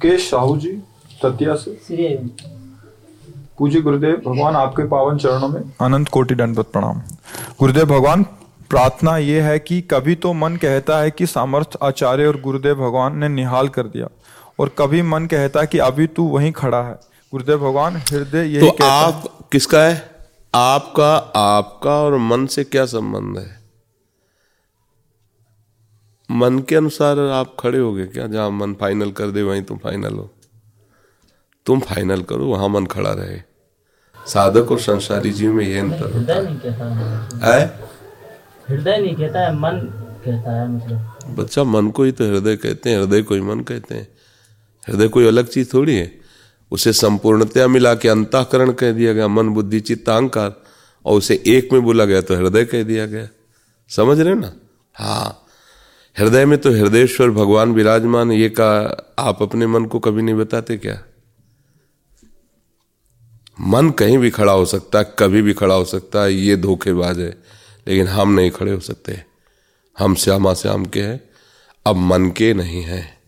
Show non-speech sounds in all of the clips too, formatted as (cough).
मुकेश साहू जी ततिया से। पूज्य गुरुदेव भगवान आपके पावन चरणों में। अनंत कोटि दंडवत प्रणाम। गुरुदेव भगवान प्रार्थना ये है कि कभी तो मन कहता है कि सामर्थ्य आचार्य और गुरुदेव भगवान ने निहाल कर दिया और कभी मन कहता है कि अभी तू वहीं खड़ा है। गुरुदेव भगवान हृदय यही तो कहता आप किसका है? आपका आपका और मन से क्या संबंध है? मन के अनुसार आप खड़े हो गए क्या? जहाँ मन फाइनल कर दे वहीं तुम फाइनल हो। तुम फाइनल करो वहाँ मन खड़ा रहे। साधक और संसारी जीव में ये अंतर होता हृदय नहीं कहता है। है हृदय नहीं कहता है मन कहता है मतलब बच्चा मन को ही तो हृदय कहते हैं हृदय को ही मन कहते हैं। हृदय कोई अलग चीज़ थोड़ी है। उसे संपूर्णतया मिला के अंतःकरण कह दिया गया मन बुद्धि चित्त अहंकार और उसे एक में बोला गया तो हृदय कह दिया गया। समझ रहे ना? हाँ हृदय में तो हृदयेश्वर भगवान विराजमान, ये का आप अपने मन को कभी नहीं बताते क्या? मन कहीं भी खड़ा हो सकता है कभी भी खड़ा हो सकता है ये धोखेबाज है, लेकिन हम नहीं खड़े हो सकते। हम श्यामा श्याम के हैं, अब मन के नहीं हैं।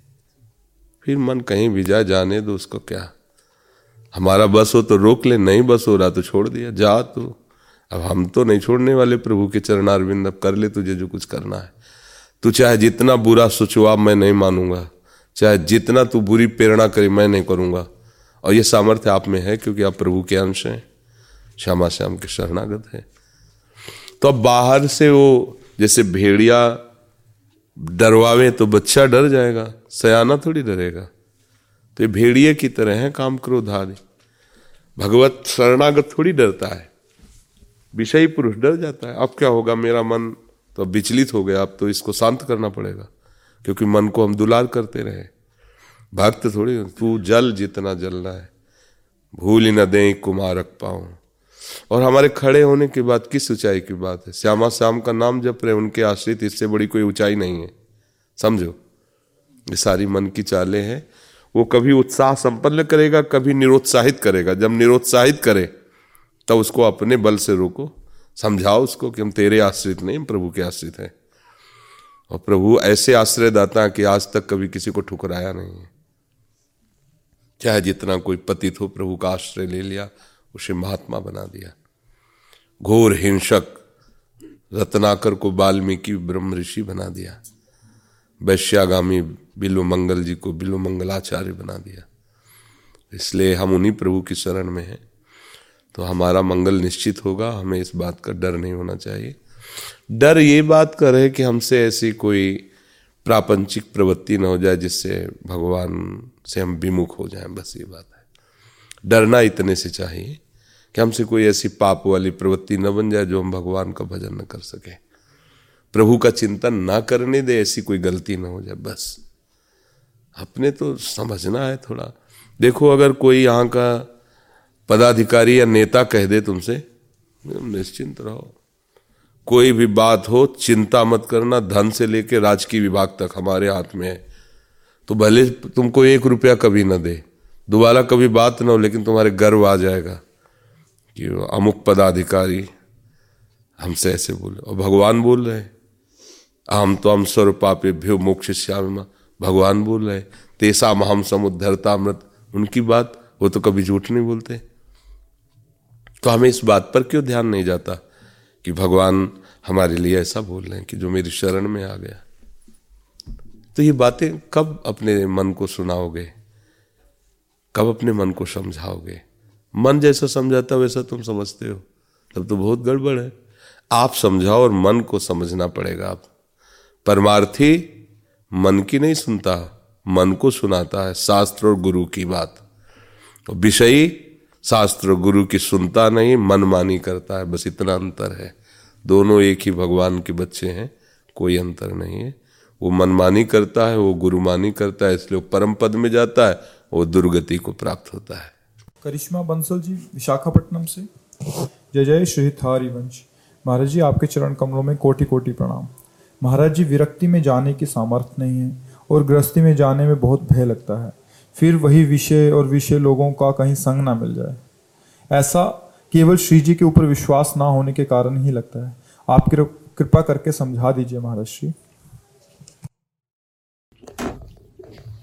फिर मन कहीं भी जाए जाने दो उसको क्या? हमारा बस हो तो रोक ले, नहीं बस हो रहा तो छोड़ दिया, जा तू। अब हम तो नहीं छोड़ने वाले प्रभु के चरणारविंद, अब कर ले तुझे जो कुछ करना है। तू चाहे जितना बुरा सोचवा मैं नहीं मानूँगा। चाहे जितना तू बुरी प्रेरणा करे, मैं नहीं करूँगा। और ये सामर्थ्य आप में है, क्योंकि आप प्रभु के अंश हैं। श्यामा श्याम के शरणागत हैं। तो अब बाहर से वो जैसे भेड़िया डरवावे तो बच्चा डर जाएगा। सयाना थोड़ी डरेगा। तो ये भेड़िए की तरह है काम क्रोध आदि भगवत शरणागत थोड़ी डरता है। विषयी पुरुष डर जाता है। अब क्या होगा? मेरा मन तो अब विचलित हो गया अब तो इसको शांत करना पड़ेगा, क्योंकि मन को हम दुलार करते रहे। भक्त थोड़ी, तू जल जितना जलना है, भूल न दे कुमारक पाऊँ और हमारे खड़े होने के बाद किस ऊंचाई की बात है? श्यामा श्याम का नाम जप रहे उनके आश्रित इससे बड़ी कोई ऊंचाई नहीं है। समझो, ये सारी मन की चालें हैं। वो कभी उत्साह संपन्न करेगा, कभी निरुत्साहित करेगा। जब निरुत्साहित करे, तब उसको अपने बल से रोको। समझाओ उसको कि हम तेरे आश्रित नहीं प्रभु के आश्रित हैं। और प्रभु ऐसे आश्रय दाता कि आज तक कभी किसी को ठुकराया नहीं है। चाहे जितना कोई पतित हो, प्रभु का आश्रय ले लिया, उसे महात्मा बना दिया। घोर हिंसक रत्नाकर को वाल्मीकि ब्रह्म ऋषि बना दिया। वैश्यागामी बिल्व मंगल जी को बिल्व मंगलाचार्य बना दिया। इसलिए हम उन्हीं प्रभु की शरण में हैं। तो हमारा मंगल निश्चित होगा, हमें इस बात का डर नहीं होना चाहिए। डर ये बात का रहे कि हमसे ऐसी कोई प्रापंचिक प्रवृत्ति न हो जाए जिससे भगवान से हम विमुख हो जाएँ, बस ये बात है। डरना इतने से चाहिए कि हमसे कोई ऐसी पाप वाली प्रवृत्ति न बन जाए जो हम भगवान का भजन न कर सकें। प्रभु का चिंतन ना करने दे, ऐसी कोई गलती ना हो जाए, बस। अपने तो समझना है थोड़ा। देखो, अगर कोई यहाँ का पदाधिकारी या नेता कह दे तुमसे, निश्चिंत रहो। कोई भी बात हो, चिंता मत करना, धन से लेके राजकीय विभाग तक हमारे हाथ में है। तो भले तुमको एक रुपया कभी ना दे, दोबारा कभी बात ना हो, लेकिन तुम्हारे गर्व आ जाएगा कि अमुक पदाधिकारी हमसे ऐसे बोले। और भगवान बोल रहे हम तो हम स्वर पापे भ्यो मोक्ष श्याम भगवान बोल रहे तेसा महम समुद्धरता मृत उनकी बात, वो तो कभी झूठ नहीं बोलते। तो हमें इस बात पर क्यों ध्यान नहीं जाता कि भगवान हमारे लिए ऐसा बोल रहे हैं कि जो मेरी शरण में आ गया? तो ये बातें कब अपने मन को सुनाओगे? कब अपने मन को समझाओगे? मन जैसा समझाता वैसा तुम समझते हो। तब तो बहुत गड़बड़ है। आप समझाओ और मन को समझना पड़ेगा आप। परमार्थी मन की नहीं सुनता, मन को सुनाता है शास्त्र और गुरु की बात। विषयी शास्त्र गुरु की सुनता नहीं, मनमानी करता है, बस इतना अंतर है। दोनों एक ही भगवान के बच्चे हैं, कोई अंतर नहीं है। वो मनमानी करता है, वो गुरुमानी करता है, इसलिए वो परम पद में जाता है, वो दुर्गति को प्राप्त होता है। करिश्मा बंसल जी, विशाखापट्टनम से। जय जय श्री थारी वंश महाराज जी, आपके चरण कमलों में कोटि कोटि प्रणाम। महाराज जी, विरक्ति में जाने की सामर्थ्य नहीं है और गृहस्थी में जाने में बहुत भय लगता है। फिर वही विषय और विषय लोगों का कहीं संग ना मिल जाए। ऐसा केवल श्री जी के ऊपर विश्वास ना होने के कारण ही लगता है। आप कृपा करके समझा दीजिए महाराज श्री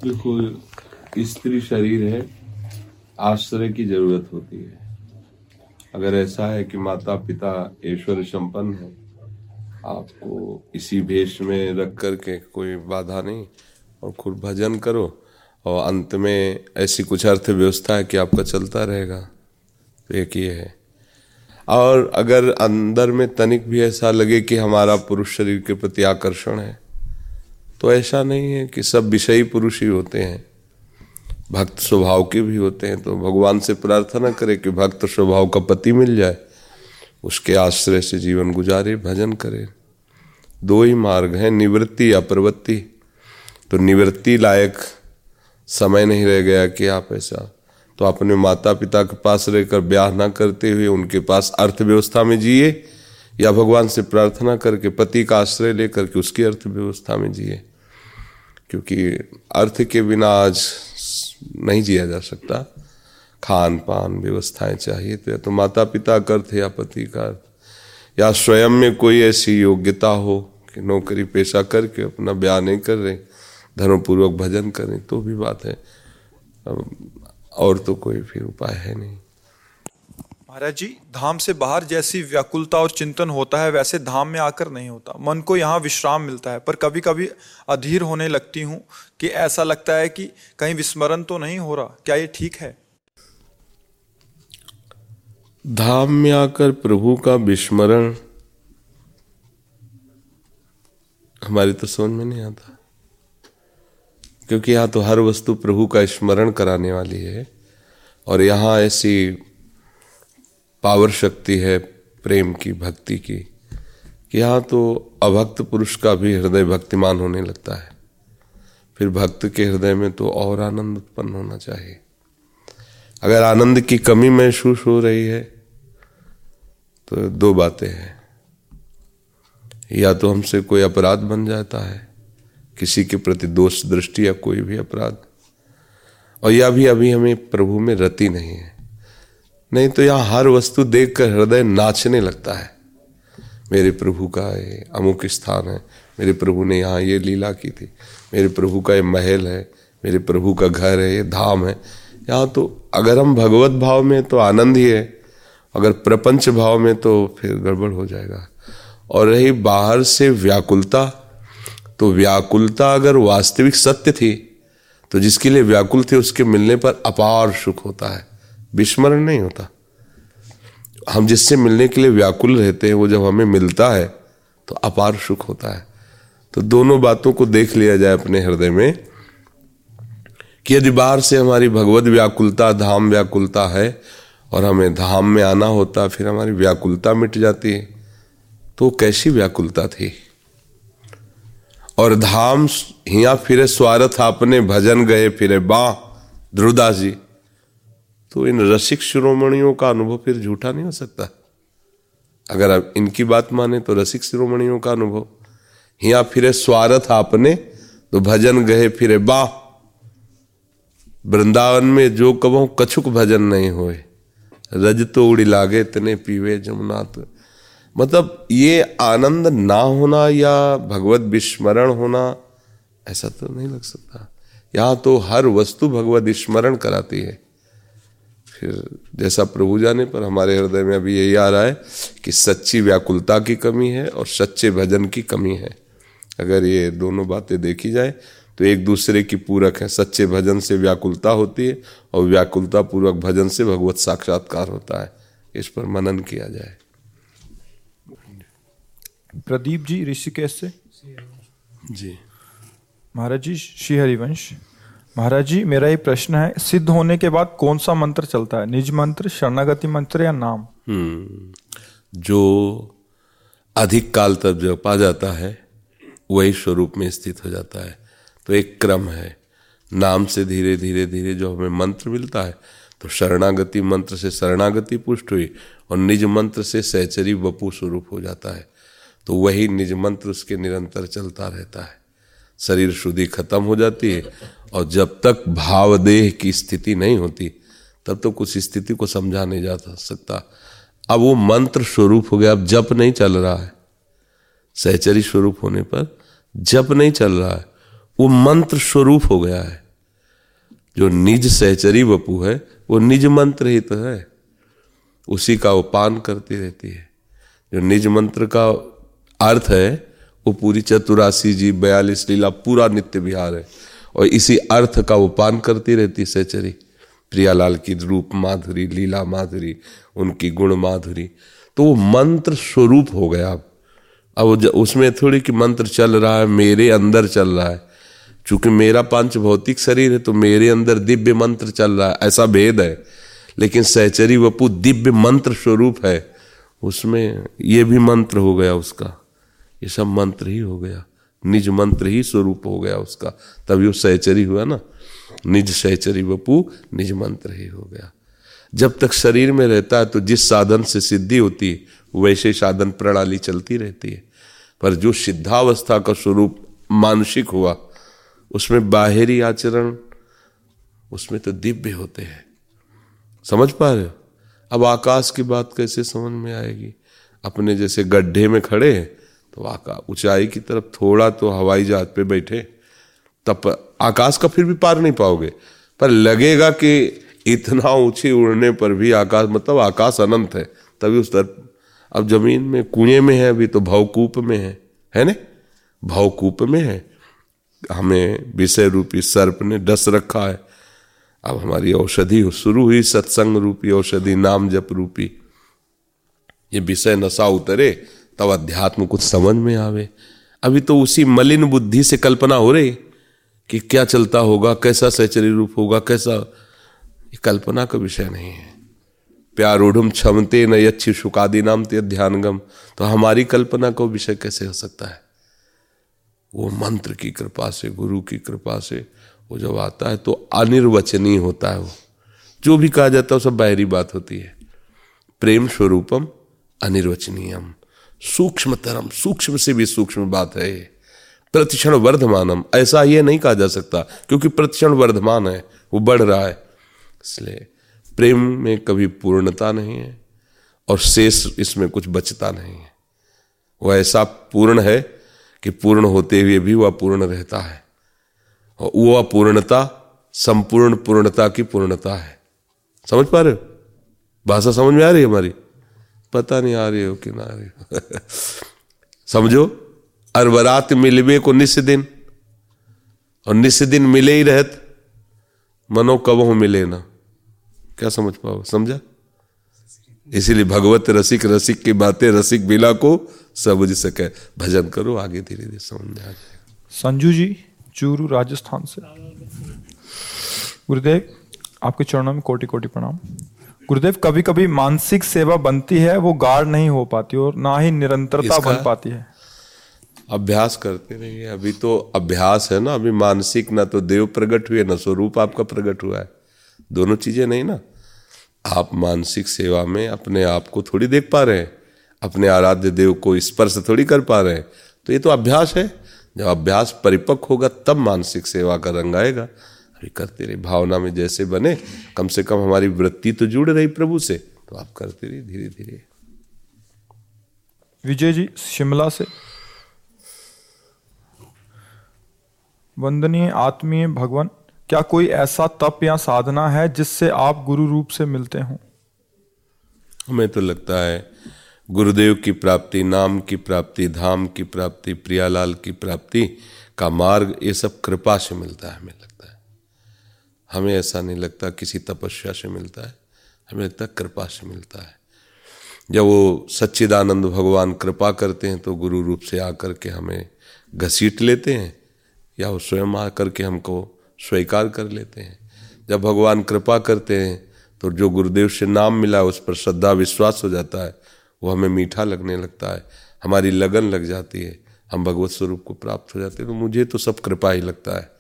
देखो स्त्री शरीर है, आश्रय की ज़रूरत होती है। अगर ऐसा है कि माता पिता ईश्वर संपन्न है, आपको इसी भेष में रख करके कोई बाधा नहीं, और खुद भजन करो और अंत में ऐसी कुछ अर्थव्यवस्था है कि आपका चलता रहेगा। तो एक ये है। और अगर अंदर में तनिक भी ऐसा लगे कि हमारा पुरुष शरीर के प्रति आकर्षण है तो ऐसा नहीं है कि सब विषयी पुरुष ही होते हैं। भक्त स्वभाव के भी होते हैं तो भगवान से प्रार्थना करें कि भक्त स्वभाव का पति मिल जाए, उसके आश्रय से जीवन गुजारे, भजन करे। दो ही मार्ग हैं, निवृत्ति या प्रवृत्ति। तो निवृत्ति लायक समय नहीं रह गया कि आप ऐसा। तो अपने माता पिता के पास रहकर ब्याह ना करते हुए उनके पास अर्थव्यवस्था में जिए, या भगवान से प्रार्थना करके पति का आश्रय लेकर के उसकी अर्थव्यवस्था में जिए। क्योंकि अर्थ के बिना आज नहीं जिया जा सकता। खान पान व्यवस्थाएँ चाहिए तो या तो माता पिता का अर्थ या पति का अर्थ। या स्वयं में कोई ऐसी योग्यता हो कि नौकरी पेशा करके अपना ब्याह नहीं कर रहे। धर्मपूर्वक भजन करें तो भी बात है। और तो कोई फिर उपाय है नहीं। महाराज जी धाम से बाहर जैसी व्याकुलता और चिंतन होता है वैसे धाम में आकर नहीं होता। मन को यहाँ विश्राम मिलता है पर कभी कभी अधीर होने लगती हूँ कि ऐसा लगता है कि कहीं विस्मरण तो नहीं हो रहा। क्या ये ठीक है? धाम में आकर प्रभु का विस्मरण हमारी तो समझ में नहीं आता। क्योंकि यहाँ तो हर वस्तु प्रभु का स्मरण कराने वाली है और यहाँ ऐसी पावर शक्ति है, प्रेम की, भक्ति की, कि यहाँ तो अभक्त पुरुष का भी हृदय भक्तिमान होने लगता है। फिर भक्त के हृदय में तो और आनंद उत्पन्न होना चाहिए। अगर आनंद की कमी महसूस हो रही है तो दो बातें हैं। या तो हमसे कोई अपराध बन जाता है किसी के प्रति दोष, दृष्टि या कोई भी अपराध। और यह भी अभी हमें प्रभु में रति नहीं है। नहीं तो यहाँ हर वस्तु देखकर हृदय नाचने लगता है। मेरे प्रभु का ये अमुक स्थान है। मेरे प्रभु ने यहाँ ये लीला की थी। मेरे प्रभु का ये महल है। मेरे प्रभु का घर है। ये धाम है। यहाँ तो अगर हम भगवत भाव में तो आनंद ही है। अगर प्रपंच भाव में तो फिर गड़बड़ हो जाएगा। और रही बाहर से व्याकुलता तो व्याकुलता अगर वास्तविक सत्य थी तो जिसके लिए व्याकुल थे उसके मिलने पर अपार सुख होता है, विस्मरण नहीं होता। हम जिससे मिलने के लिए व्याकुल रहते हैं, वो जब हमें मिलता है तो अपार सुख होता है। तो दोनों बातों को देख लिया जाए अपने हृदय में कि यदि बाहर से हमारी भगवत व्याकुलता, धाम व्याकुलता है और हमें धाम में आना होता, फिर हमारी व्याकुलता मिट जाती है तो कैसी व्याकुलता थी? और धाम हिया फिरे स्वारथ आपने भजन गए फिरे बा ध्रुदास जी। तो इन रसिक शिरोमणियों का अनुभव फिर झूठा नहीं हो सकता? अगर आप इनकी बात माने तो रसिक शिरोमणियों का अनुभव। हिया फिरे स्वारथ आपने तो भजन गए फिरे बा। वृंदावन में जो कबो कछुक भजन नहीं होए। रज तो उड़ी लागे तने पीवे जमुना तो मतलब ये आनंद ना होना या भगवत विस्मरण होना, ऐसा तो नहीं लग सकता। यहाँ तो हर वस्तु भगवत स्मरण कराती है। फिर जैसा प्रभु जाने पर हमारे हृदय में अभी यही आ रहा है कि सच्ची व्याकुलता की कमी है और सच्चे भजन की कमी है। अगर ये दोनों बातें देखी जाए तो एक दूसरे की पूरक है। सच्चे भजन से व्याकुलता होती है और व्याकुलता पूर्वक भजन से भगवत साक्षात्कार होता है। इस पर मनन किया जाए। प्रदीप जी ऋषिकेश से? जी। महाराज जी श्री हरिवंश महाराज जी मेरा ये प्रश्न है सिद्ध होने के बाद कौन सा मंत्र चलता है? निज मंत्र शरणागति मंत्र या नाम? हम्म जो अधिक काल तक जपा जाता है वही स्वरूप में स्थित हो जाता है। तो एक क्रम है नाम से धीरे धीरे धीरे जो हमें मंत्र मिलता है तो शरणागति मंत्र से शरणागति पुष्ट हुई और निज मंत्र से सहचरी वपु स्वरूप हो जाता है। तो वही निज मंत्र उसके निरंतर चलता रहता है। शरीर शुद्धि खत्म हो जाती है और जब तक भावदेह की स्थिति नहीं होती, तब तो कुछ स्थिति को समझा नहीं जा सकता। अब वो मंत्र स्वरूप हो गया, अब जप नहीं चल रहा है। सहचरी स्वरूप होने पर जप नहीं चल रहा है। वो मंत्र स्वरूप हो गया है। जो निज सहचरी वपु है, वो निज मंत्र ही तो है। उसी का वो पान करती रहती है। जो निज मंत्र का अर्थ है, वो पूरी चतुरासी जी, बयालीस लीला, पूरा नित्य विहार है। और इसी अर्थ का वो पान करती रहती सहचरी प्रियालाल की रूप माधुरी, लीला माधुरी, उनकी गुण माधुरी। तो वो मंत्र स्वरूप हो गया अब। अब उसमें थोड़ी कि मंत्र चल रहा है, मेरे अंदर चल रहा है। चूँकि मेरा पाँच भौतिक शरीर है तो मेरे अंदर दिव्य मंत्र चल रहा है, ऐसा भेद है। लेकिन सहचरी वपु दिव्य मंत्र स्वरूप है। उसमें ये भी मंत्र हो गया उसका। ये सब मंत्र ही हो गया। निज मंत्र ही स्वरूप हो गया उसका। तभी वो सहचरी हुआ ना। निज सहचरी वपु निज मंत्र ही हो गया। जब तक शरीर में रहता है तो जिस साधन से सिद्धि होती है, वैसे साधन प्रणाली चलती रहती है। पर जो सिद्धावस्था का स्वरूप मानसिक हुआ, उसमें बाहरी आचरण, उसमें तो दिव्य होते हैं। समझ पा रहे हो? अब आकाश की बात कैसे समझ में आएगी? अपने जैसे गड्ढे में खड़े तो आका ऊंचाई की तरफ़ थोड़ा तो हवाई जहाज़ पे बैठे, तब आकाश का फिर भी पार नहीं पाओगे। पर लगेगा कि इतना ऊँचे उड़ने पर भी आकाश मतलब आकाश अनंत है, तभी उस तरफ़। अब ज़मीन में, कुएँ में है अभी तो भावकूप में है है ना भावकूप में है। हमें विषय रूपी सर्प ने डस रखा है। अब हमारी औषधि शुरू हुई, सत्संग रूपी औषधि, नाम जप रूपी। ये विषय नशा उतरे तब अध्यात्म कुछ समझ में आवे। अभी तो उसी मलिन बुद्धि से कल्पना हो रही कि क्या चलता होगा, कैसा सहचरी रूप होगा, कैसा। ये कल्पना का विषय नहीं है। प्यार प्यारूढ़ क्षमते न यच्छी शुकादि नाम ते ध्यानगम। तो हमारी कल्पना का विषय कैसे हो सकता है? वो मंत्र की कृपा से, गुरु की कृपा से वो जब आता है तो अनिर्वचनीय होता है वो। जो भी कहा जाता है सब बाहरी बात होती है। प्रेम स्वरूपम अनिर्वचनीयम। सूक्ष्म तरम सूक्ष्म से भी सूक्ष्म बात है ये। प्रतिक्षण वर्धमानम, ऐसा ये नहीं कहा जा सकता, क्योंकि प्रतिक्षण वर्धमान है, वो बढ़ रहा है। इसलिए प्रेम में कभी पूर्णता नहीं है, और शेष इसमें कुछ बचता नहीं है। वह ऐसा पूर्ण है कि पूर्ण होते हुए भी वह पूर्ण रहता है। और वह पूर्णता, संपूर्ण पूर्णता की पूर्णता है। समझ पा रहे हो? भाषा समझ में आ रही है हमारी? पता नहीं आ रही हो कि ना आ रही हो। (laughs) समझो? अरबरात मिलवे को निस दिन। और निस दिन मिले ही रहत, मनो कब मिले ना। क्या समझ पाओ? समझा? इसीलिए भगवत रसिक रसिक की बातें, रसिक बिला को समझ सके। भजन करो, आगे धीरे धीरे समझ में आ जाएगा संजू जी, चूरू राजस्थान से। गुरुदेव, आपके चरणों में कोटि कोटि प्रणाम। गुरुदेव कभी कभी मानसिक सेवा बनती है वो गाढ़ नहीं हो पाती और ना ही निरंतरता बन पाती है। अभ्यास करते रहिए। अभी तो अभ्यास है ना अभी मानसिक ना तो देव प्रकट हुए ना स्वरूप आपका प्रकट हुआ है। दोनों चीज़ें नहीं ना। आप मानसिक सेवा में अपने आप को थोड़ी देख पा रहे हैं अपने आराध्य देव को स्पर्श थोड़ी कर पा रहे हैं। तो ये तो अभ्यास है। जब अभ्यास परिपक्व होगा तब मानसिक सेवा का रंग आएगा। अभी करते रहे भावना में जैसे बने कम से कम हमारी वृत्ति तो जुड़ रही प्रभु से तो आप करते रहिए धीरे धीरे। विजय जी शिमला से। वंदनीय आत्मीय भगवान क्या कोई ऐसा तप या साधना है जिससे आप गुरु रूप से मिलते हो? हमें तो लगता है गुरुदेव की प्राप्ति नाम की प्राप्ति धाम की प्राप्ति प्रियालाल की प्राप्ति का मार्ग ये सब कृपा से मिलता है हमें लगता है। हमें ऐसा नहीं लगता किसी तपस्या से मिलता है। हमें लगता है कृपा से मिलता है। जब वो सच्चिदानंद भगवान कृपा करते हैं तो गुरु रूप से आकर के हमें घसीट लेते हैं, या वो स्वयं आकर के हमको स्वीकार कर लेते हैं। जब भगवान कृपा करते हैं तो जो गुरुदेव से नाम मिला, उस पर श्रद्धा विश्वास हो जाता है। वो हमें मीठा लगने लगता है। हमारी लगन लग जाती है। हम भगवत स्वरूप को प्राप्त हो जाते हैं। तो मुझे तो सब कृपा ही लगता है।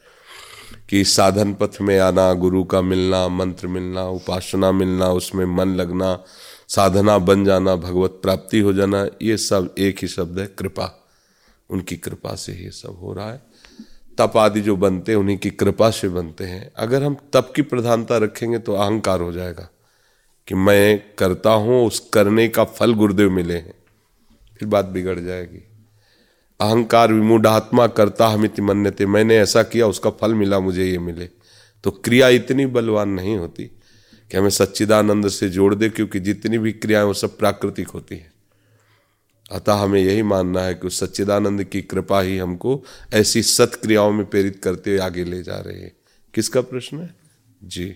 कि साधन पथ में आना, गुरु का मिलना, मंत्र मिलना, उपासना मिलना, उसमें मन लगना, साधना बन जाना, भगवत प्राप्ति हो जाना, ये सब एक ही शब्द है, कृपा। उनकी कृपा से ये सब हो रहा है। तप आदि जो बनते हैं, उन्हीं की कृपा से बनते हैं। अगर हम तप की प्रधानता रखेंगे तो अहंकार हो जाएगा कि मैं करता हूँ, उस करने का फल गुरुदेव मिले हैं। फिर बात बिगड़ जाएगी। अहंकार विमूढ़ात्मा करता हम इतनी थे मैंने ऐसा किया, उसका फल मिला, मुझे ये मिले। तो क्रिया इतनी बलवान नहीं होती कि हमें सच्चिदानंद से जोड़ दे, क्योंकि जितनी भी क्रियाएँ वो सब प्राकृतिक होती हैं। अतः हमें यही मानना है कि उस सच्चिदानंद की कृपा ही हमको ऐसी सत्क्रियाओं में प्रेरित करते हुए आगे ले जा रहे हैं। किसका प्रश्न है? जी।